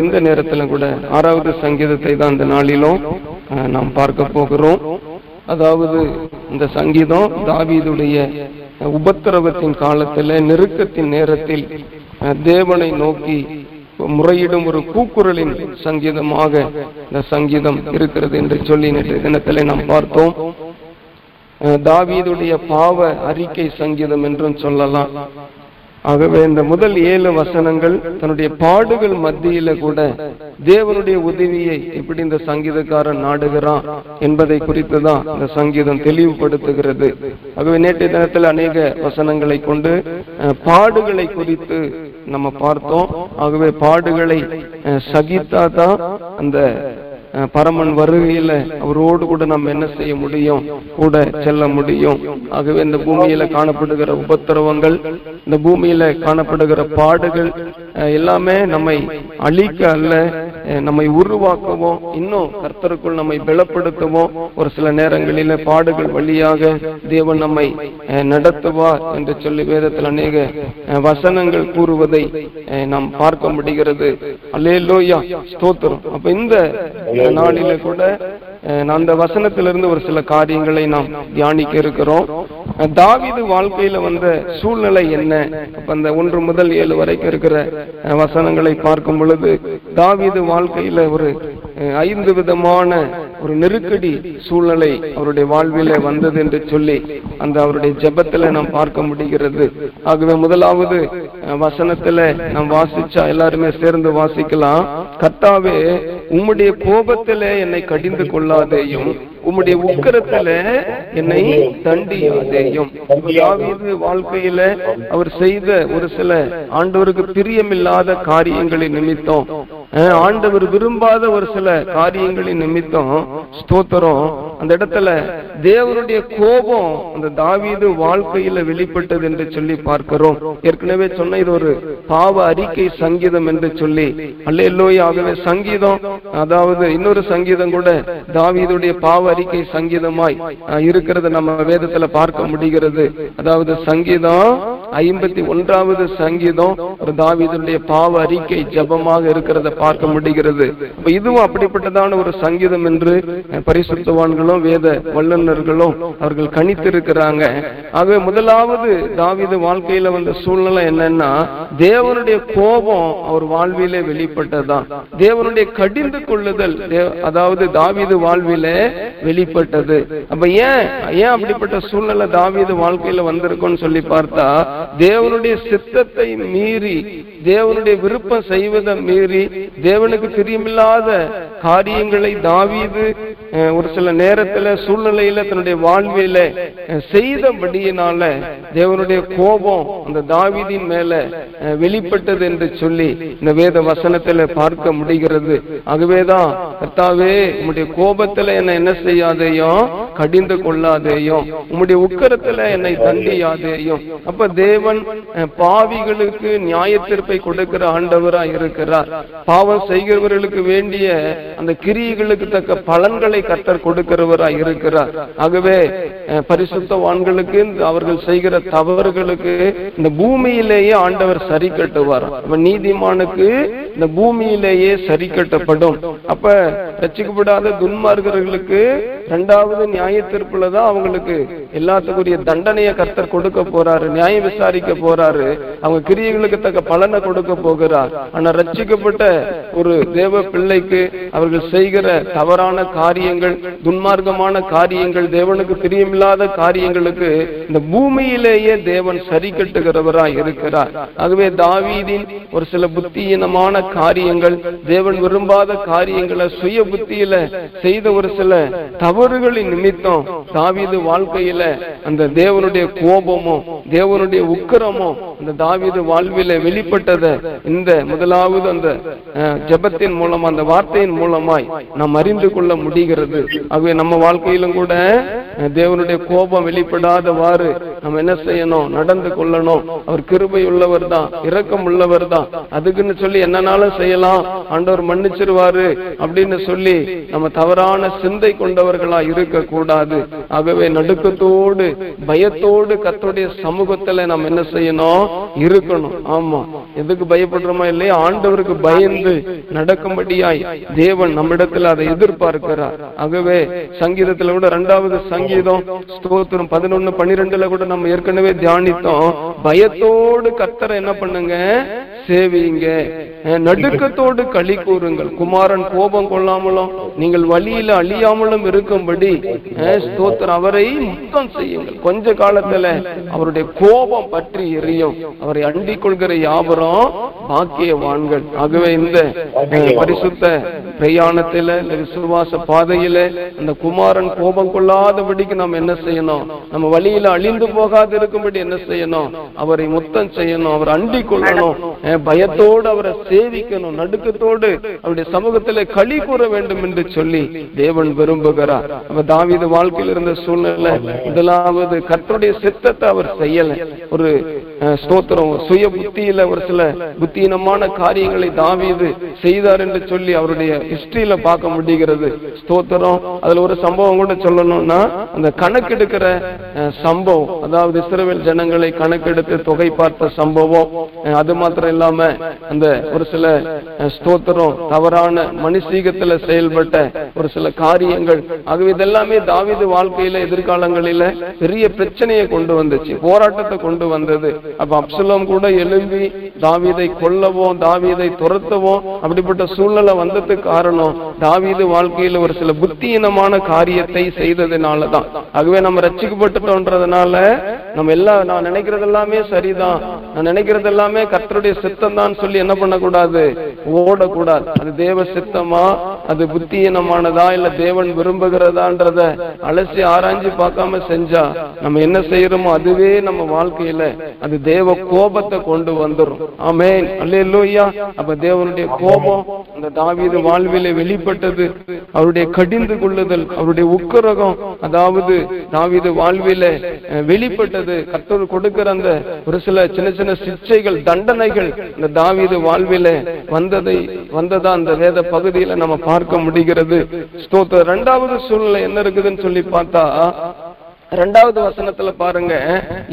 இந்த நேரத்துல கூட ஆறாவது சங்கீதத்தை தான் இந்த நாளிலும் நாம் பார்க்க போகிறோம். அதாவது இந்த சங்கீதம் தாவீதுடைய உபத்திரவத்தின் காலத்துல நெருக்கத்தின் நேரத்தில் தேவனை நோக்கி முறையிடும் ஒரு கூக்குரலின் சங்கீதமாக இந்த சங்கீதம் இருக்கிறது என்று சொல்லி நேற்று தினத்திலே நாம் பார்த்தோம். தாவீதுடைய பாவ அறிக்கை சங்கீதம் என்றும் சொல்லலாம். ஆகவே இந்த முதல் ஏழு வசனங்கள் தன்னுடைய பாடுகள் மத்தியில கூட தேவனுடைய உதவியை எப்படி இந்த சங்கீதக்காரன் நாடுகிறான் என்பதை குறித்து தான் இந்த சங்கீதம் தெளிவுபடுத்துகிறது. ஆகவே நேற்றைய தினத்தில் அநேக வசனங்களை கொண்டு பாடுகளை குறித்து நம்ம பார்த்தோம். ஆகவே பாடுகளை சகித்தாதான் அந்த பரமன் வருகையில அவரோடு கூட நம்ம என்ன செய்ய முடியும்? கூட செல்ல முடியும். ஆகவே இந்த பூமியில காணப்படுகிற உபத்திரவங்கள் இந்த பூமியில காணப்படுகிற பாடுகள் அஹ் எல்லாமே நம்மை அழிக்க அல்ல நம்மை உருவாக்கவும் இன்னும் கர்த்தருக்குள் நம்மை பலப்படுத்தவும் ஒரு சில நேரங்களில பாடுகள் வழியாக தேவன் நம்மை நடத்துவார் என்று சொல்லி வேதத்தில் அநேக வசனங்கள் கூறுவதை நாம் பார்க்க முடிகிறது. அல்லேலூயா ஸ்தோத்திரம். அப்ப இந்த நாளில கூட அந்த வசனத்திலிருந்து ஒரு சில காரியங்களை நாம் தியானிக்க இருக்கிறோம். தாவிது வாழ்க்கையில வந்த சூழ்நிலை என்ன? அந்த ஒன்று முதல் ஏழு வரைக்கும் இருக்கிற வசனங்களை பார்க்கும் பொழுது தாவிது வாழ்க்கையில ஒரு ஐந்து விதமான ஒரு நெருக்கடி சூழ்நிலை அவருடைய வாழ்வில வந்தது என்று சொல்லி அந்த அவருடைய ஜபத்துல நாம் பார்க்க முடிகிறது. ஆகவே முதலாவது வசனத்துல நாம் வாசிச்சா எல்லாருமே சேர்ந்து வாசிக்கலாம். கர்த்தாவே உம்முடைய கோபத்திலே என்னை கடிந்து கொள்ளாதேயும் உம்முடைய உக்கரத்துல என்னை தண்டியாதேயும் தாவீது வாழ்க்கையில அவர் செய்த ஒரு சில ஆண்டவருக்கு பிரியமில்லாத காரியங்களின் நிமித்தம். ஆண்டவர் விரும்பாத ஒரு சில காரியங்களின் நிமித்தம். ஸ்தோத்திரம். அந்த இடத்துல தேவனுடைய கோபம் அந்த தாவீது வாழ்க்கையில வெளிப்பட்டது என்று சொல்லி பார்க்கிறோம். ஏற்கனவே சொன்ன இது ஒரு பாவ அறிக்கை சங்கீதம் என்று சொல்லி. அல்லேலூயாகவே சங்கீதம் அதாவது இன்னொரு சங்கீதம் கூட தாவீதுடைய பாவ அறிக்கை சங்கீதமாய் இருக்கிறது நம்ம வேதத்துல பார்க்க முடிகிறது. அதாவது சங்கீதம் ஐம்பத்தி ஒன்றாவது சங்கீதம் ஒரு தாவீதுடைய பாவ அறிக்கை ஜபமாக இருக்கிறத பார்க்க முடிகிறது. இதுவும் அப்படிப்பட்டதான ஒரு சங்கீதம் என்று அஹ், பரிசுத்தவான்களும் வேத வல்லுநர்களும் அவர்கள் கணித்திருக்கிறாங்க. ஆகவே முதலாவது தாவித வாழ்க்கையில வந்த சூழ்நிலை என்னன்னா தேவனுடைய கோபம் அவர் வாழ்விலே வெளிப்பட்டதுதான். தேவனுடைய கடிந்து கொள்ளுதல் அதாவது தாவிது வாழ்விலே வெளிப்பட்டது. அப்ப ஏன் ஏன் அப்படிப்பட்ட சூழ்நிலை தாவிது வாழ்க்கையில வந்திருக்கும்னு சொல்லி பார்த்தா தேவனுடைய சித்தத்தை மீறி தேவனுடைய விருப்பம் செய்வதை மீறி தேவனுக்கு பிரியமில்லாத காரியங்களை தாவீது ஒரு சில நேரத்துல சூழ்நிலையில தன்னுடைய வாழ்வில செய்தபடியினால தேவனுடைய கோபம் அந்த தாவீதின் மேல வெளிப்பட்டது என்று சொல்லி இந்த வேத வசனத்துல பார்க்க முடிகிறது. ஆகவேதான் கர்த்தாவே உம்முடைய கோபத்துல என்னை என்ன செய்யாதேயோ கடிந்து கொள்ளாதேயோ உம்முடைய உக்கரத்துல என்னை தண்டியாதேயும் அப்ப தேவன் பாவிகளுக்கு நியாயத்திற்கு மன்னிப்பை கொடுக்கிற ஆண்டவரா இருக்கிறார். பாவம் செய்கிறவர்களுக்கு வேண்டிய அந்த கிரியைகளுக்கு தக்க பலன்களை கத்தர் கொடுக்கிறவரா இருக்கிறார். ஆகவே பரிசுத்தவான்களுக்கு அவர்கள் செய்கிற தவறுகளுக்கு இந்த பூமியிலேயே ஆண்டவர் சரி கட்டுவார். நீதிமானுக்கு இந்த பூமியிலேயே சரி கட்டப்படும். அப்ப ரச்சிக்கப்படாத துன்மார்கர்களுக்கு இரண்டாவது நியாய தீர்ப்புல தான் அவங்களுக்கு எல்லாத்துக்குரிய தண்டனையை கர்த்தர் கொடுக்க போறாரு நியாயம் விசாரிக்க போறாரு. அவங்க கிரியைகளுக்கு தக்க பலனை கொடுக்க போகிறார். ஆனா ரட்சிக்கப்பட்ட ஒரு தேவ பிள்ளைக்கு அவர்கள் செய்கிற தவறான காரியங்கள் துன்மார்க்கமான காரியங்கள் தேவனுக்கு பிரியமில்லாத காரியங்களுக்கு இந்த பூமியிலேயே தேவன் சரி கட்டுகிறவராய் இருக்கிறார். ஆகவே தாவீதின் ஒரு சில புத்தியினமான காரியங்கள் தேவன் விரும்பாத காரியங்களை சுய புத்தியில செய்த ஒரு சில தவறுகளின் நிமித்தம் தாவீது வாழ்க்கையில அந்த தேவனுடைய கோபமோ தேவனுடைய உக்கரமோ அந்த தாவீது வாழ்வில வெளிப்பட்டத இந்த முதலாவது அந்த ஜபத்தின் மூலமா அந்த வார்த்தையின் மூலமாய் நாம் அறிந்து கொள்ள முடிகிறது. ஆகவே நம்ம வாழ்க்கையிலும் கூட தேவனுடைய கோபம் வெளிப்படாதவாறு நம்ம என்ன செய்யணும்? நடந்து கொள்ளணும். அவர் கிருபை உள்ளவர் தான் இரக்கம் உள்ளவர் தான். அதுக்குன்னு சொல்லி என்னனாலும் செய்யலாம். ஆண்டவர் மன்னிச்சிருவாரு அப்படின்னு சொல்லி நம்ம தவறான சிந்தை கொண்டவர்கள் இருக்க கூடாது ஆகவே நடுக்கத்தோடு பயத்தோடு கத்தோடைய சமூகத்துல நம்ம என்ன செய்யணும்? இருக்கணும். ஆமா. எதுக்கு பயப்படுறோமா இல்லையா? ஆண்டவருக்கு பயந்து நடக்கும்படியாய் தேவன் நம்மிடத்துல அதை எதிர்பார்க்கிறார். ஆகவே சங்கீதத்துல கூட இரண்டாவது சங்கீதம் ஸ்தோத்திரம் பதினொன்னு பன்னிரெண்டுல கூட நம்ம ஏற்கனவே தியானித்தோம். பயத்தோடு கத்தரை என்ன பண்ணுங்க? சேவிங்க. நடுக்கத்தோடு களி கூறுங்கள். குமாரன் கோபம் கொள்ளாமலும் நீங்கள் வழியில அழியாமலும் இருக்கும்படி அஹ் ஸ்தோத்திரம் அவரை முத்தம் செய்யுங்கள். கொஞ்ச காலத்துல அவருடைய கோபம் பற்றி எரியும். அவரை அண்டிக் கொள்கிற யாவரும் பாக்கியவான்கள். ஆகவே இந்த பரிசுத்த பிரயாணத்தில இந்த விசுவாச பாதையில அந்த குமாரன் கோபம் கொள்ளாதபடிக்கு நாம் என்ன செய்யணும்? நம்ம வழியில அழிந்து போகாது இருக்கும்படி என்ன செய்யணும்? அவரை முத்தம் செய்யணும் அவர் அண்டிக் கொள்ளணும். பயத்தோடு அவரை சேவிக்கணும் நடுக்கத்தோடு அவருடைய சமூகத்திலே களி கூற வேண்டும் என்று சொல்லி தேவன் விரும்புகிறார். அப்ப தாவீது வாழ்க்கையில் இருந்த சூழ்நிலை முதலாவது கத்தருடைய சித்தத்தை அவர் செய்யல. ஒரு ஸ்தோத்திரம் சுய புத்தியில ஒரு சில புத்தீனமான காரியங்களை தாவீது செய்தார் என்று சொல்லி அவருடைய ஹிஸ்டரியில பார்க்க முடிகிறது. ஸ்தோத்திரம் அதுல ஒரு சம்பவம் கூட சொல்லணும்னா அந்த கணக்கெடுக்கிற சம்பவம் அதாவது இஸ்ரேல் ஜனங்களை கணக்கெடுத்து தொகை பார்த்த சம்பவம் அது மாத்திரம் இல்லாம அந்த ஒரு சில ஸ்தோத்திரம் தவறான மனுஷீகத்துல செயல்பட்ட ஒரு சில காரியங்கள். ஆகவே இதெல்லாமே தாவீது வாழ்க்கையில எதிர்காலங்களில பெரிய பிரச்சனையை கொண்டு வந்துச்சு. போராட்டத்தை கொண்டு வந்தது. அப்ப அப்சலம் கூட எழும்பி தாவிதை கொல்லவும் தாவீதை துரத்தவும் அப்படிப்பட்ட சூழ்நிலை வந்ததுக்கு காரணம் தாவீது வாழ்க்கையில ஒரு சில புத்தியினமான காரியத்தை செய்ததுனாலதான். ஆகவே நம்ம ரச்சிக்கப்பட்டுட்டோன்றதுனால நம்ம எல்லாம் நான் நினைக்கிறது எல்லாமே சரிதான். நான் நினைக்கிறது எல்லாமே கர்த்தருடைய சித்தம் தான் சொல்லி என்ன பண்ணக்கூடாது ஓடக்கூடாது அது தேவ சித்தமா? அது புத்தியீனமானதா? இல்ல தேவன் விரும்புகிறதான்றத அலசி ஆராய்ஞ்சு பார்க்காம செஞ்சா நம்ம என்ன செய்யறோமோ அதுவே நம்ம வாழ்க்கையில அது தேவ கோபத்தை கொண்டு வந்துரும். ஆமென். அல்லேலூயா. அப்ப தேவனுடைய கோபம் அந்த தாவீது வாழ்வில வெளிப்பட்டது. அவருடைய கடிந்து கொள்ளுதல் அவருடைய உக்கரகம் அதாவது தாவீது வாழ்வில வெளிப்பட்டது. கர்த்தர் கொடுக்கிற அந்த ஒரு சில சின்ன சின்ன சிக்ஷைகள் தண்டனைகள் இந்த தாவீது வாழ்வில் வந்ததை வந்ததா அந்த வேத பகுதியில நம்ம பார்க்க முடிகிறது. ஸ்தோத்திர இரண்டாவது சூழ்நிலை என்ன இருக்குதுன்னு சொல்லி பார்த்தா ரெண்டாவது வசனத்துல பாருங்க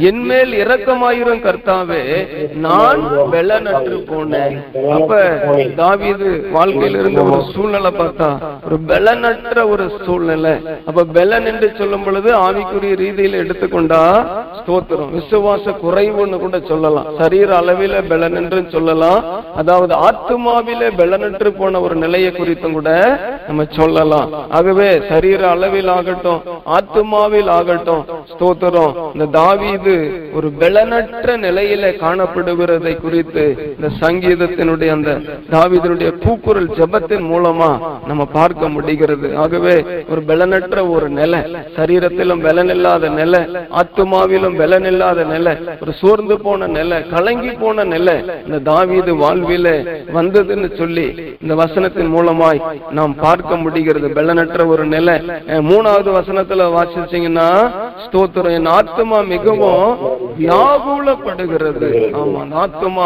என்மேல் இரக்கமாயிரும் கர்த்தாவே நான் பெலனற்று போனேன். அப்ப தாவிது வாழ்க்கையில இருந்த ஒரு சூழ்நிலை பார்த்தா ஒரு பெலனற்ற ஒரு சூழ்நிலை. அப்ப பெலன் என்று சொல்லும் பொழுது ஆவிக்குரிய ரீதியில எடுத்துக்கொண்டா ஸ்தோத்திரம். விசுவாச குறைவுன்னு கூட சொல்லலாம். சரீர அளவில பெலன் என்று சொல்லலாம். அதாவது ஆத்துமாவிலே பெலனற்று போன ஒரு நிலையை குறித்தும் கூட நம்ம சொல்லலாம். ஆகவே சரீர அளவில் ஆகட்டும் ஆத்துமாவில் ஆகட்டும் ஸ்தோத்திரம். ஸ்தோத்திரம். இந்த தாவீது ஒரு பலனற்ற நிலையில காணப்படுகிறதை குறித்து இந்த சங்கீதத்தினுடைய அந்த தாவீதனுடைய கூக்குரல் ஜபத்தின் மூலமா நம்ம பார்க்க முடிகிறது. ஆகவே ஒரு பலனற்ற ஒரு நிலை சரீரத்திலும் பலன் இல்லாத நிலை ஆத்மாவிலும் பலன் இல்லாத நிலை ஒரு சோர்ந்து போன நிலை கலங்கி போன நிலை இந்த தாவீது வாழ்வில வந்ததுன்னு சொல்லி இந்த வசனத்தின் மூலமாய் நாம் பார்க்க முடிகிறது. பலனற்ற ஒரு நிலை. மூணாவது வசனத்துல வாசிச்சீங்கன்னா ஸ்தோத்திரம். என் ஆத்மா மிகவும் வியாகுலப்படுகிறது. ஆமா ஆத்மா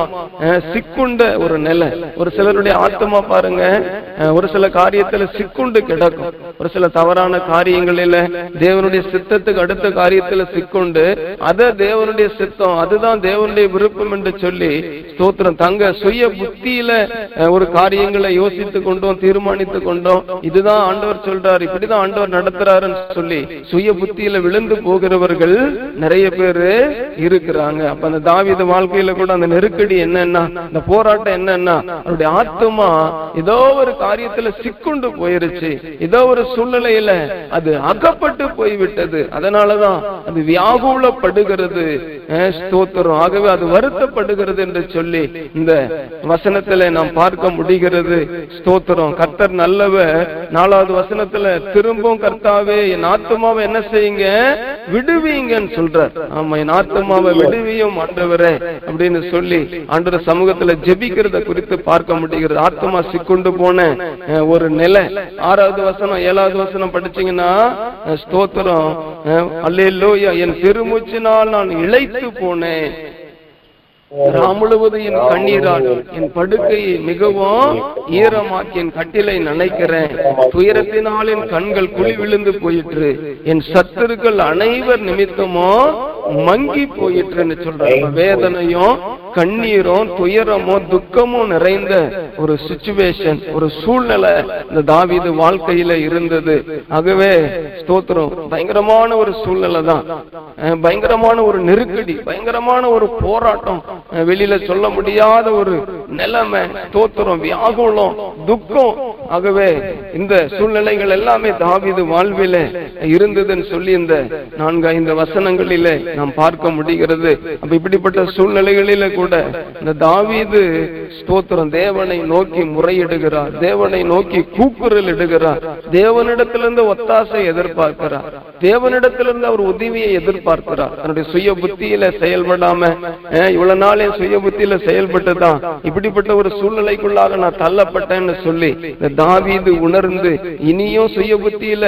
சிக்குண்ட ஒரு நிலை. ஒரு சிலருடைய ஆத்மா பாருங்க ஒரு சில காரியத்துல சிக்குண்டு கிடக்கும். ஒரு சில தவறான காரியங்களில தேவனுடைய சித்தத்துக்கு அடுத்த காரியத்துல சிக்குண்டு. அத தேவனுடைய சித்தம் அதுதான் தேவனுடைய விருப்பம் என்று சொல்லி ஸ்தோத்திரம். தங்க சுய புத்தியில ஒரு காரியங்களை யோசித்து கொண்டோம் தீர்மானித்து கொண்டோம். இதுதான் ஆண்டவர் சொல்றாரு. இப்படிதான் ஆண்டவர் நடத்துறாருன்னு சொல்லி சுய புத்தியில விழுந்து போகிறவர்கள் நிறைய பேரு இருக்கிறாங்க. அப்ப அந்த தாவித வாழ்க்கையில கூட அந்த நெருக்கடி என்னன்னா அந்த போராட்டம் என்னன்னா அவருடைய ஆத்மா ஏதோ ஒரு காரியத்துல சிக்குண்டு போயிருச்சு. ஏதோ ஒரு சூழ்நிலையில அது அகப்பட்டு போய்விட்டது. அதனாலதான் அது வியாகுலப்படுகிறது. ஸ்தோத்திரம். ஆகவே அது வருத்தப்படுகிறது என்று சொல்லி இந்த வசனத்துல நாம் பார்க்க முடிகிறது. ஸ்தோத்திரம். கர்த்தர் நல்லவர். நாலாவது வசனத்துல திரும்பவும் கர்த்தாவே என் ஆத்மாவை என்ன செய்யுங்க? விடுவீங்கன்னு சொல்றார். ஆமா என் ஆத்மாவை விடுவியும் ஆண்டவரே அப்படின்னு சொல்லி ஆண்டவர் சமூகத்துல ஜெபிக்கிறத குறித்து பார்க்க முடிகிறது ஆத்மா சிக்கொண்டு போன ஒரு நிலை. ஆறாவது வசனம் ஏழாவது வசனம் படிச்சீங்கன்னா ஸ்தோத்திரம். அல்லேலோயா என் பெருமூச்சினால் நான் இழைத்து போனேன். ராம் முழுவதும் என் கண்ணீரால் என் படுக்கையை மிகவும் ஈரமாக்கி என் கட்டிலை நினைக்கிறேன். துயரத்தினால் என் கண்கள் குழி விழுந்து போயிற்று. என் சத்துருக்கள் அனைவர் நிமித்தமும் மங்கி போயிற்றுன்னு சொல்றாங்க. வேதனையும் கண்ணீரும் துயரமும் துக்கமும் நிறைந்த ஒரு சுச்சுவேஷன் ஒரு சூழ்நிலை இந்த தாவிது வாழ்க்கையில இருந்தது. ஆகவே ஸ்தோத்திரம் பயங்கரமான ஒரு சூழ்நிலை தான். பயங்கரமான ஒரு நெருக்கடி பயங்கரமான ஒரு போராட்டம். வெளியில சொல்ல முடியாத ஒரு நிலைமை. ஸ்தோத்திரம் வியாகுலம் துக்கம். ஆகவே இந்த சூழ்நிலைகள் எல்லாமே தாவிது வாழ்வில இருந்ததுன்னு சொல்லி இந்த நான்கு ஐந்து வசனங்களிலே நாம் பார்க்க முடிகிறது. அப்ப இப்படிப்பட்ட சூழ்நிலைகளில கூட கூட இந்த தாவீது ஸ்தோத்திரம் தேவனை நோக்கி முறையிடுகிறார் தேவனை நோக்கி கூக்குரல் இடுகிறார். தேவனிடத்திலிருந்து ஒத்தாசை எதிர்பார்க்கிறார். தேவனிடத்திலிருந்து அவர் உதவியை எதிர்பார்க்கிறார். தன்னுடைய சுய புத்தியில செயல்படாம இவ்வளவு நாள் என் சுய புத்தியில செயல்பட்டுதான். இப்படிப்பட்ட ஒரு சூழ்நிலைக்குள்ளாக நான் தள்ளப்பட்டேன்னு சொல்லி இந்த தாவீது உணர்ந்து இனியும் சுய புத்தியில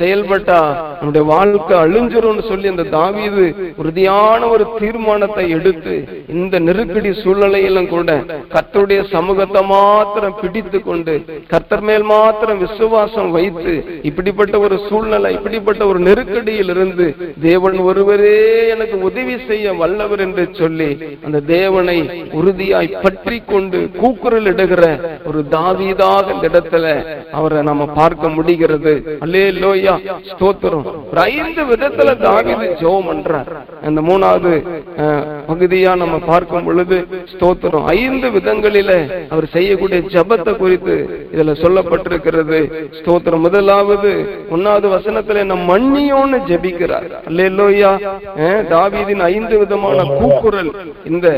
செயல்பட்டா நம்முடைய வாழ்க்கை அழிஞ்சிரும்னு சொல்லி அந்த தாவீது உறுதியான ஒரு தீர்மானத்தை எடுத்து இந்த நெருக்கடி சூழ்நிலையிலும் கூட கர்த்தருடைய சமூகத்தை மாத்திரம் பிடித்து கொண்டு கர்த்தர் மேல் மாத்திரம் விசுவாசம் வைத்து இப்படிப்பட்ட ஒரு சூழ்நிலை இப்படிப்பட்ட ஒரு நெருக்கடியில் இருந்து தேவன் ஒருவரே எனக்கு உதவி செய்ய வல்லவர் என்று சொல்லி அந்த தேவனை உறுதியாய் பற்றி கொண்டு கூக்குரல் இடுகிற ஒரு தாவீதாக இந்த இடத்துல அவரை நாம பார்க்க முடிகிறது. அல்லே லோயா ஸ்தோத்திரம் ஐந்து விதத்துல தாவீது ஜோம் பண்றார். அந்த மூணாவது பகுதியா நம்ம பார்க்கும் பொழுது ஸ்தோத்திரம். ஐந்து விதங்களில அவர் செய்யக்கூடிய ஜபத்தை குறித்து இதுல சொல்லப்பட்டிருக்கிறது. ஸ்தோத்திரம் முதலாவது ஒன்னாவது வசனத்துல நம் மன்னியோன்னு ஜபிக்கிறார். அல்லையா தாவீதின் ஐந்து விதமான கூக்குரல் இந்த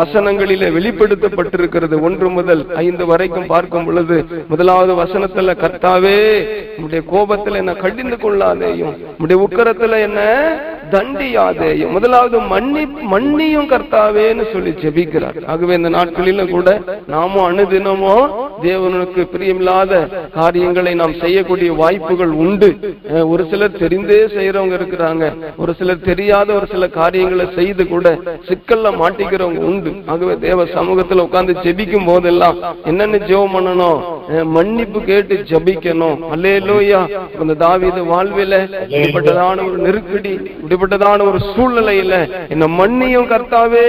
வசனங்களில வெளிப்படுத்தப்பட்டிருக்கிறது. ஒன்று முதல் ஐந்து வரைக்கும் பார்க்கும் பொழுது முதலாவது வசனத்துல கர்த்தாவே உம்முடைய கோபத்துல என்ன கடிந்து கொள்ளாதேயும் உம்முடைய உக்கரத்துல என்ன தண்டியாதேயும். முதலாவது மன்னி மன்னியும் கர்த்தாவேன்னு சொல்லி ஜெபிக்கிறார். ஆகவே இந்த நாட்களில கூட நாமும் அனுதினமும் தேவனுக்கு பிரியமில்லாத காரியங்களை நாம் செய்யக்கூடிய வாய்ப்புகள் உண்டு. ஒரு சிலர் தெரிந்தே செய்யறவங்க இருக்கிறாங்க. ஒரு சிலர் தெரியாத ஒரு சில காரியங்களை செய்து கூட சிக்கல்ல மாட்டிக்கிறவங்க உண்டு. ஆகவே தேவ சமூகத்துல உட்கார்ந்து ஜெபிக்கும் போதெல்லாம் என்னென்ன ஜெபம் பண்ணணும்? மன்னிப்பு கேட்டு ஜெபிக்கணும். அல்லேலூயா. இந்த தாவீது வாழ்வில இப்படிப்பட்டதான ஒரு நெருக்கடி இப்படிப்பட்டதான ஒரு சூழ்நிலையில என்ன மன்னியும் கர்த்தாவே.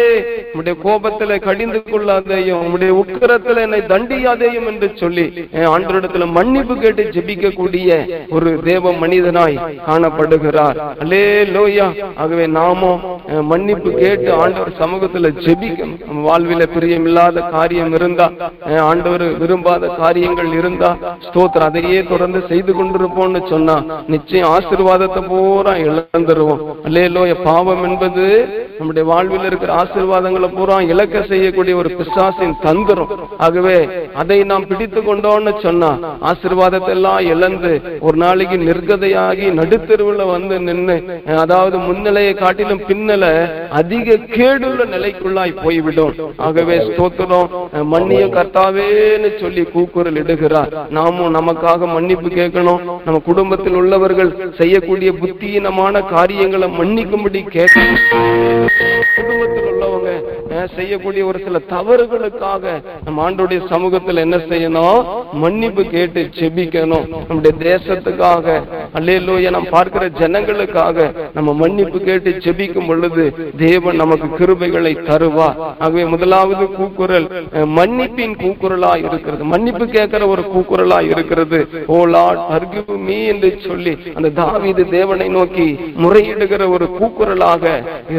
உடைய கோபத்துல கடிந்து கொள்ளாதையும் உடைய உக்கரத்துல என்னை தண்டியாதையும் என்று சொல்லி என் மன்னிப்பு கேட்டு ஜபிக்க கூடிய ஒரு தேவ மனிதனாய் காணப்படுகிறார். அல்லே லோயா ஆகவே நாமும் மன்னிப்பு கேட்டு ஆண்டவர் சமூகத்துல ஜெபிக்கணும். வாழ்வில பிரியமில்லாத காரியம் இருந்தா ஆண்டவர் விரும்பாத காரியம் காரியங்கள் இருந்தா ஸ்தோத்திரம். அதையே தொடர்ந்து செய்து கொண்டிருப்போம்னு சொன்னா நிச்சயம் ஆசிர்வாதத்தை பூரா இழந்துருவோம். அல்லேலோய பாவம் என்பது நம்முடைய வாழ்வில் இருக்கிற ஆசிர்வாதங்களை பூரா இழக்க செய்யக்கூடிய ஒரு பிசாசின் தந்திரம். ஆகவே அதை நாம் பிடித்து கொண்டோம்னு சொன்னா ஆசிர்வாதத்தை எல்லாம் இழந்து ஒரு நாளைக்கு நிர்கதையாகி நடுத்தெருவுல வந்து நின்று அதாவது முன்னிலையை காட்டிலும் பின்னல அதிக கேடுள்ள நிலைக்குள்ளாய் போய்விடும். ஆகவே ஸ்தோத்திரம் அஹ், மன்னிய கர்த்தாவேன்னு சொல்லி கூக்குரல் இடுகிறார் நாமும் நமக்காக மன்னிப்பு கேட்கணும். நம்ம குடும்பத்தில் உள்ளவர்கள் செய்யக்கூடிய புத்தீனமான காரியங்களை மன்னிக்கும்படி கேட்கணும் செய்யக்கூடிய ஒரு சில தவறுகளுக்காக நம்ம ஆண்டுடைய சமூகத்துல என்ன செய்யணும்? மன்னிப்பு கேட்டு செபிக்கணும் நம்முடைய தேசத்துக்காக அல்லையிலோய நாம் பார்க்கிற ஜனங்களுக்காக நம்ம மன்னிப்பு கேட்டு செபிக்கும் பொழுது தேவன் நமக்கு கிருபைகளை தருவா ஆகவே முதலாவது கூக்குரல் மன்னிப்பின் கூக்குரலா இருக்கிறது. மன்னிப்பு கேட்கிற ஒரு கூக்குரலா இருக்கிறது. ஓ லார்ட் forgive me என்று சொல்லி அந்த தாவீது தேவனை நோக்கி முறையிடுகிற ஒரு கூக்குரலாக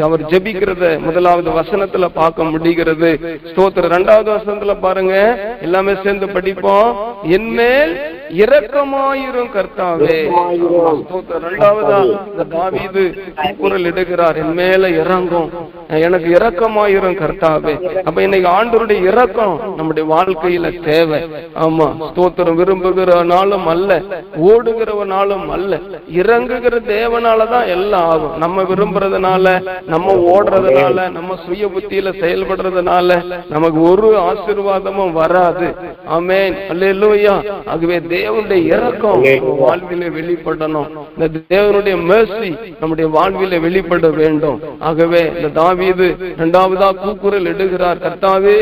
அவர் ஜெபிக்கிறத முதலாவது வசனத்துல பார்க்க முடிகிறது. ஸ்தோத்திரம். இரண்டாவது வசனத்துல பாருங்க. எல்லாமே சேர்ந்து படிப்போம். என்மேல் இரக்கமாயிரும் கர்த்தாவே. இரண்டாவதா இந்த தாவீது குரல் இடுகிறார் என் மேல இறங்கும். எனக்கு இரக்கமாயிரும் கர்த்தாவே. அப்ப இன்னைக்கு ஆண்டவருடைய இரக்கம் நம்முடைய வாழ்க்கையில தேவை. ஆமா ஸ்தோத்திரம். விரும்புகிறனாலும் அல்ல ஓடுகிறவனாலும் அல்ல. இறங்குகிற தேவனாலதான் எல்லாம் ஆகும். நம்ம விரும்புறதுனால நம்ம ஓடுறதுனால நம்ம சுய புத்தியில செயல்படுறதுனால நமக்கு ஒரு ஆசீர்வாதமும் வராது. ஆமென். அல்லேலூயா. ஆகவே தேவனுடைய இரக்கம் நம்ம வாழ்விலே வெளிப்படணும். இந்த தேவனுடைய mercy நம்முடைய வாழ்விலே வெளிப்பட வேண்டும். ஆகவே இந்த தாவீது இரண்டாவதா கூக்குரல் இடுகிறார். கர்த்தாவே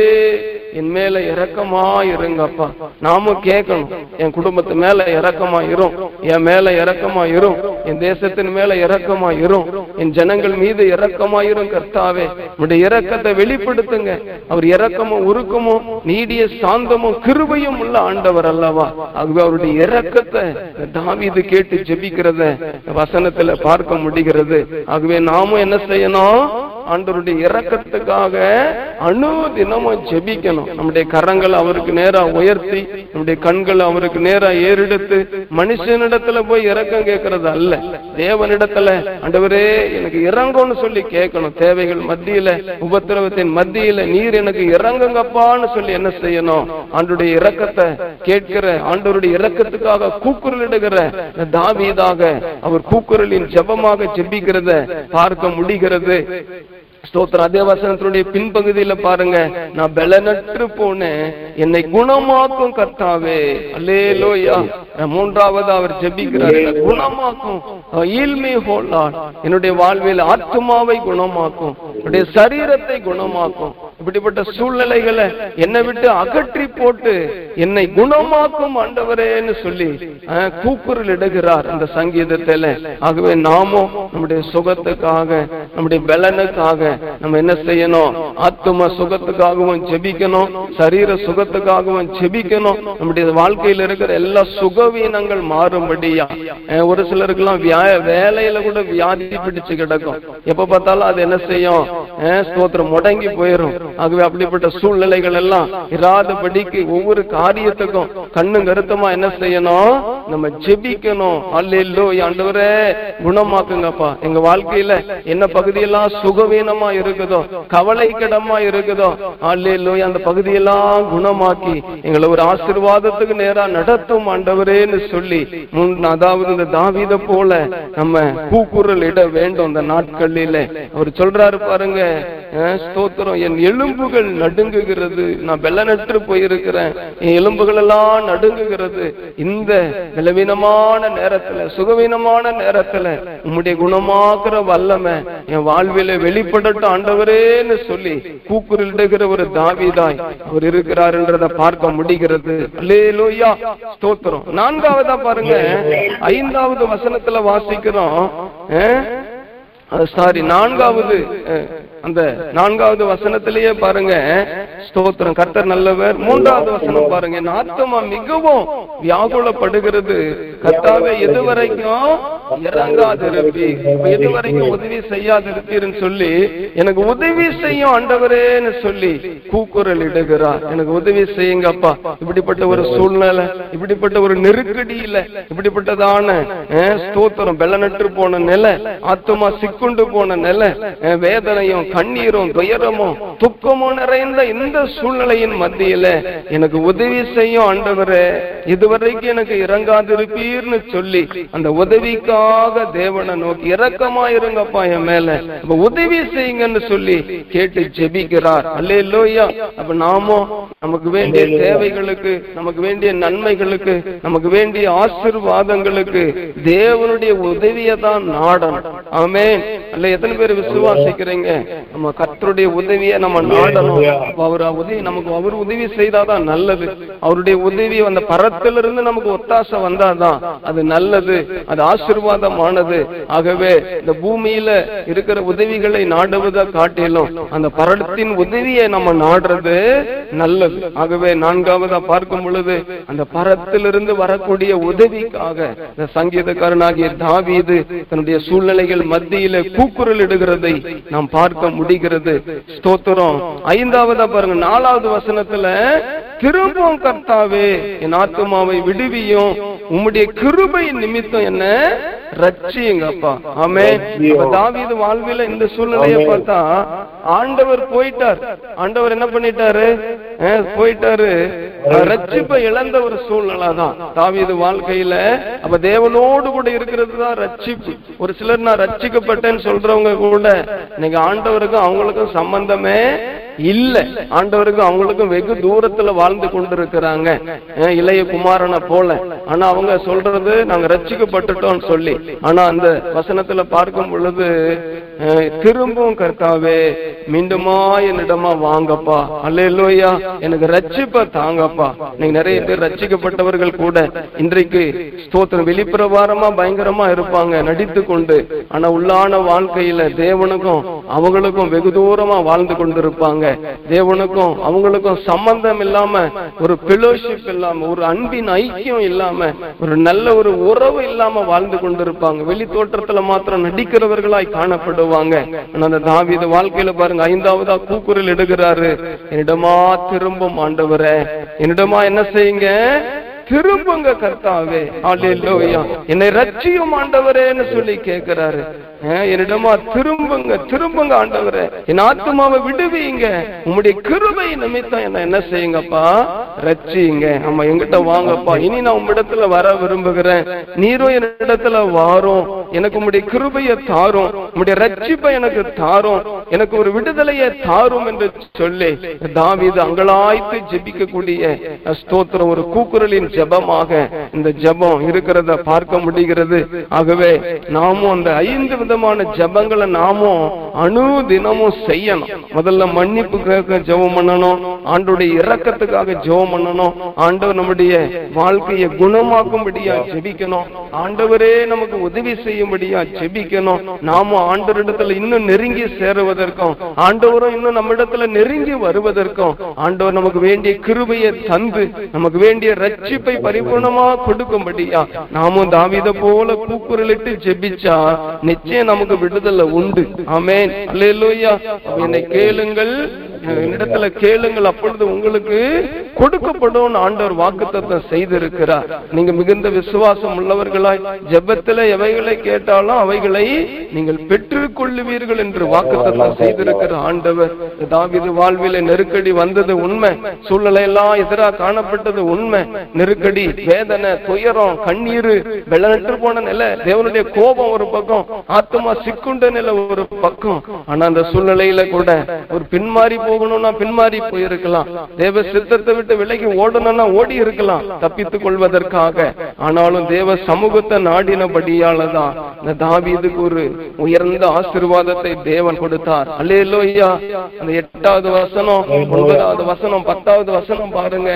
என் மேல இறக்கமா இருங்கப்பா நாமும் கேட்கணும். என் குடும்பத்து மேல இறக்கமா இரும் என் மேல இறக்கமா இரும் என் தேசத்தின் மேல இறக்கமா இரும் என் ஜனங்கள் மீது இறக்கமா இரும் கர்த்தாவே. உடைய இறக்கத்தை வெளிப்படுத்துங்க. அவர் இறக்கமும் உருக்கமும் நீடிய சாந்தமும் கிருபையும் உள்ள ஆண்டவர் அல்லவா. ஆகவே அவருடைய இறக்கத்தை தாவிது கேட்டு ஜெபிக்கிறத வசனத்துல பார்க்க முடிகிறது. ஆகவே நாமும் என்ன செய்யணும்? ஆண்டவருடைய இறக்கத்துக்காக அணு தினமும் ஜெபிக்கணும். நம்முடைய கரங்களை அவருக்கு நேரா உயர்த்தி நம்முடைய கண்களை அவருக்கு நேரா ஏறெடுத்து மனுஷனிடத்துல போய் இறக்கம் கேட்கறது அல்ல. தேவனிடத்துல ஆண்டவரே எனக்கு இறங்கும்னு சொல்லி கேட்கணும். தேவைகள் மத்தியில உபத்திரவத்தின் மத்தியில நீர் எனக்கு இறங்குங்கப்பான்னு சொல்லி என்ன செய்யணும்? ஆண்டுடைய இறக்கத்தை கேட்கிற ஆண்டவருடைய இறக்கத்துக்காக கூக்குரலிடுகிற இந்த தாவீதாக அவர் கூக்குரலின் ஜெபமாக ஜெபிக்கிறத பார்க்க முடிகிறது. ஸ்தோத்திரம். அதே வசனத்தினுடைய பின்பகுதியில பாருங்க. நான் பலனற்று போனேன். என்னை குணமாக்கும் கர்த்தாவே. அல்லேலோயா. மூன்றாவது அவர் ஜெபிக்கிறார். குணமாக்கும். ஈல்மே ஹோலான் என்னுடைய வாழ்வில் ஆத்மாவை குணமாக்கும். என்னுடைய சரீரத்தை குணமாக்கும். இப்படிப்பட்ட சூழ்நிலைகளை என்னை விட்டு அகற்றி போட்டு என்னை குணமாக்கும் ஆண்டவரேன்னு சொல்லி கூக்குரல் இடுகிறார் இந்த சங்கீதத்தில. ஆகவே நாமும் நம்முடைய சுகத்துக்காக நம்முடைய பலனுக்காக நம்ம என்ன செய்யணும்? ஆத்ம சுகத்துக்காகவும் ஜெபிக்கணும் சரீர சுகத்துக்காகவும் ஜெபிக்கணும். நம்முடைய வாழ்க்கையில இருக்கிற எல்லா சுகவீனங்கள் மாறும்படியா ஒரு சிலருக்கெல்லாம் வியா வேலையில கூட வியாதி பிடிச்சு கிடக்கும். எப்ப பார்த்தாலும் அது என்ன செய்யும்? ஸ்தோத்திரம் முடங்கி போயிரும். ஆகவே அப்படிப்பட்ட சூழ்நிலைகள் எல்லாம் இராதபடிக்கு ஒவ்வொரு காரியத்துக்கும் கண்ணும் கருத்தமா என்ன செய்யணும்? நம்ம ஜெபிக்கணும். அல்லோ ஆண்டவரே குணமாக்குங்கப்பா. எங்க வாழ்க்கையில என்ன பகுதியெல்லாம் சுகவீனமா இருக்குதோ கவலைக்கிடமா இருக்குதோ அல்லோ அந்த பகுதியெல்லாம் குணமாக்கி எங்களை ஒரு ஆசீர்வாதத்துக்கு நேரா நடத்தும் ஆண்டவரேன்னு சொல்லி முன் அதாவது இந்த தாவித போல நம்ம கூக்குரல் இட வேண்டும். இந்த நாட்களில. அவர் சொல்றாரு பாருங்க ஸ்தோத்திரம். என் எலும்புகள் நடுங்குகிறது. நான் பெல்லனற்று போயிருக்கிறேன். என் எலும்புகள் எல்லாம் நடுங்குகிறது. இந்த பலவீனமான நேரத்துல சுகவீனமான நேரத்துல உம்முடைய குணமாக்குற வல்லமை என் வாழ்வில வெளிப்படட்டும் ஆண்டவரேன்னு சொல்லி கூக்குரலிடுகிற ஒரு தாவிதாய் அவர் இருக்கிறார்ன்றத பார்க்க முடிகிறது. ஸ்தோத்திரம். நான்காவதா பாருங்க. ஐந்தாவது வசனத்துல வாசிக்கிறோம். சாரி நான்காவது அந்த நான்காவது வசனத்திலேயே பாருங்க. ஸ்தோத்திரம். கர்த்தர் நல்லவர். மூன்றாவது வசனம் பாருங்க. என் ஆத்மா மிகவும் வியாகுலப்படுகிறது. கர்த்தாவே எது வரைக்கும் இறங்காதிருப்பி எது வரைக்கும் உதவி செய்யாதிருப்பீர்னு சொல்லி எனக்கு உதவி செய்யும் ஆண்டவரேன்னு சொல்லி கூக்குரல் இடுகிறார். எனக்கு உதவி செய்யுங்கப்பா. இப்படிப்பட்ட ஒரு சூழ்நிலை இப்படிப்பட்ட ஒரு நெருக்கடியில இப்படிப்பட்டதான ஸ்தோத்திரம். வெள்ள நட்டு போன நிலை ஆத்மா சிக்குண்டு போன நிலை வேதனையும் கண்ணீரும் துயரமும் துக்கமும் நிறைந்த இந்த சூழ்நிலையின் மத்தியில எனக்கு உதவி செய்யும் ஆண்டவரே இதுவரைக்கும் எனக்கு இறங்காதிருப்பீர்னு சொல்லி அந்த உதவிக்காக தேவனை நோக்கி இரக்கமா இருங்கப்பா என் மேல. உதவி செய்யுங்கன்னு சொல்லி கேட்டு ஜெபிக்கிறார். அல்லேலூயா. அப்ப நாமும் நமக்கு வேண்டிய தேவைகளுக்கு நமக்கு வேண்டிய நன்மைகளுக்கு நமக்கு வேண்டிய ஆசீர்வாதங்களுக்கு தேவனுடைய உதவியை தான் நாடணும். ஆமென். அல்ல எத்தனை பேர் விசுவாசிக்கிறீங்க? நம்ம கர்த்தருடைய உதவியை நம்ம நாடணும். அவர் உதவி நமக்கு அவர் உதவி செய்தாதான் நல்லது. அவருடைய உதவி அந்த பரத்திலிருந்து நமக்கு ஒத்தாசை வந்தாதான் அது நல்லது அது ஆசிர்வாதமானது. ஆகவே இந்த பூமியில இருக்கிற உதவிகளை நாடுவதை காட்டிலும் அந்த பரத்தின் உதவியை நம்ம நாடுறது நல்லது. ஆகவே நான்காவதா பார்க்கும் பொழுது அந்த பரத்திலிருந்து வரக்கூடிய உதவிக்காக இந்த சங்கீதக்காரனாகிய தாவீது தன்னுடைய சூழ்நிலைகள் மத்தியில கூக்குரல் இடுகிறதை நாம் பார்க்க முடிகிறது. ஸ்தோத்திரம். ஐந்தாவதா பாருங்க நாலாவது வசனத்துல திரும்பவும் கர்த்தாவே என் ஆத்துமாவை விடுவியும். உம்முடைய கிருபை நிமித்தம் என்ன? ரட்சியுங்கப்பா. ஆமே தாவீது வாழ்வில இந்த சூழ்நிலையை பார்த்தா ஆண்டவர் போயிட்டார். ஆண்டவர் என்ன பண்ணிட்டாரு? போயிட்டாரு. ரட்சிப்பை இழந்த ஒரு சூழ்நிலை தான் தாவீது வாழ்க்கையில அப்ப தேவனோடு கூட இருக்கிறது தான் ரட்சிப்பு. ஒரு சிலர் நான் ரட்சிக்கப்பட்டேன்னு சொல்றவங்க கூட இன்னைக்கு ஆண்டவருக்கும் அவங்களுக்கும் சம்பந்தமே இல்ல. ஆண்டவருக்கும் அவங்களுக்கும் வெகு தூரத்துல வாழ்ந்து கொண்டிருக்கிறாங்க. இளைய குமாரனை போல. ஆனா அவங்க சொல்றது நாங்க ரச்சிக்கப்பட்டுட்டோம் சொல்லி. ஆனா அந்த வசனத்துல பார்க்கும் பொழுது திரும்பவும் கர்த்தாவே மீண்டுமா என்னிடமா வாங்கப்பா. அல்லேலூயா எனக்கு ரட்சிப்ப தாங்கப்பா. நீங்க நிறைய பேர் ரச்சிக்கப்பட்டவர்கள் கூட இன்றைக்கு ஸ்தோத்திரம். வெளிப்பிரவாரமா பயங்கரமா இருப்பாங்க நடித்து கொண்டு ஆனா உள்ளான வாழ்க்கையில தேவனுக்கும் அவங்களுக்கும் வெகு தூரமா வாழ்ந்து கொண்டிருப்பாங்க. தேவனுக்கும் அவங்களுக்கும் சம்பந்தம் இல்லாம ஒரு பெலோஷிப் இல்லாம ஒரு அன்பின் ஐக்கியம் இல்லாம ஒரு நல்ல ஒரு உறவு இல்லாம வாழ்ந்து கொண்டிருப்பாங்க. வெளி தோற்றத்துல மாத்திரம் நடிக்கிறவர்களாய் காணப்படுவாங்க. அந்த தாவித வாழ்க்கையில பாருங்க ஐந்தாவதா கூக்குரல் எடுக்கிறாரு என்னிடமா திரும்பும் ஆண்டவரை. என்னிடமா என்ன செய்யுங்க? திரும்புங்க கர்த்தாவே. அல்லேலூயா என்னை ரட்சியும் ஆண்டவரேன்னு சொல்லி கேட்கிறாரு. என்னிடமா திரும்புங்க திரும்புங்க ஆண்டவரே. என் ஆத்மாவை விடுவீங்க. உங்களுடைய கிருபை நிமித்தம் என்ன என்ன செய்யுங்கப்பா? ரட்சிங்க ஆமா எங்கிட்ட வாங்கப்பா. இனி நான் உம்மிடத்துல வர விரும்புகிறேன். நீரும் என்னிடத்துல வாரும். எனக்கு உம்முடைய கிருபையை தாரும் உம்முடைய ரட்சிப்பை எனக்கு தாரும் எனக்கு ஒரு விடுதலையை தாரும் என்று சொல்லி தாவிது அங்கலாய்த்து ஜெபிக்கக்கூடிய ஸ்தோத்திரம் ஒரு கூக்குரலின் ஜெபமாக இந்த ஜெபம் இருக்கிறத பார்க்க முடிகிறது. ஆகவே நாமும் அந்த ஐந்து விதமான ஜெபங்களை நாமும் அணு தினமும் செய்யணும். முதல்ல மன்னிப்புக்காக ஜெபம் பண்ணணும் ஆண்டுடைய இரக்கத்துக்காக ஜெபம் பண்ணணும் ஆண்டவர் நம்முடைய வாழ்க்கையை குணமாக்கும்படியா ஜெபிக்கணும். ஆண்டவரே நமக்கு உதவி செய்ய செய்யும்படியா செபிக்கணும் நாமும் ஆண்டவரிடத்துல இன்னும் நெருங்கி சேருவதற்கும் ஆண்டவரும் இன்னும் நம்ம இடத்துல நெருங்கி வருவதற்கும் ஆண்டவர் நமக்கு வேண்டிய கிருபையை தந்து நமக்கு வேண்டிய ரட்சிப்பை பரிபூர்ணமா கொடுக்கும்படியா நாமும் தாவித போல கூக்குரலிட்டு ஜெபிச்சா நிச்சயம் நமக்கு விடுதலை உண்டு. ஆமேன். என்னை கேளுங்கள். என்னிடத்துல கேளுங்கள். அப்பொழுது உங்களுக்கு கொடுக்கப்படும் ஆண்டவர் வாக்குத்தத்தம் செய்திருக்கிறார். நீங்க மிகுந்த விசுவாசம் உள்ளவர்களாய் ஜெபத்துல எவைகளை கேட்டாலும் அவைகளை நீங்கள் பெற்றுக் கொள்ளுவீர்கள் என்று வாக்குத்தத்தம் செய்திருக்கிற ஆண்டவர். தாவிது வாழ்வில நெருக்கடி வந்தது உண்மை. சூழ்நிலை எல்லாம் எதிராக காணப்பட்டது உண்மை. நெருக்கடி வேதனை துயரம் கண்ணீர் வெள்ளநட்டு போன நிலை தேவனுடைய கோபம் ஒரு பக்கம் ஆத்மா சிக்குண்ட நிலை ஒரு பக்கம். ஆனா அந்த சூழ்நிலையில கூட ஒரு பின்மாறி போகணும்னா பின்மாறி போயிருக்கலாம். தேவ சித்தத்தை விட்டு விலகி ஓடணும்னா ஓடி இருக்கலாம். தப்பித்துக் கொள்வதற்காக. ஆனாலும் தேவ சமூகத்தை நாடினபடியாலதான். இந்த தாவிதுக்கு ஒரு உயர்ந்த ஆசிர்வாதத்தை தேவன் கொடுத்தார். அல்லேலூயா. அந்த எட்டாவது வசனம் ஒன்பதாவது வசனம் பத்தாவது வசனம் பாருங்க.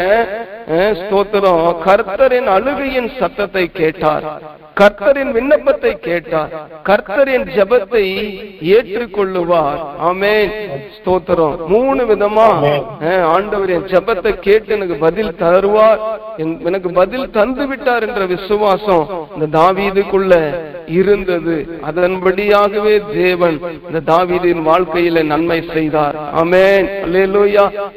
ஸ்தோத்திரம். கர்த்தரின் அழுகையின் சத்தத்தை கேட்டார். கர்த்தரின் விண்ணப்பத்தை கேட்டார். கர்த்தரின் ஜபத்தை ஏற்றுக்கொள்ளுவார். ஆமென். ஸ்தோத்திரம். மூணு விதமா ஆண்டவர் என் கேட்டு எனக்கு பதில் தருவார். எனக்கு பதில் தந்து விட்டார் என்ற விசுவாசம் இந்த தாவீதுக்குள்ள இருந்தது. அதன்படியாகவே தேவன் இந்த தாவீதின் வாழ்க்கையில நன்மை செய்தார். ஆமேன். அல்லேலூயா.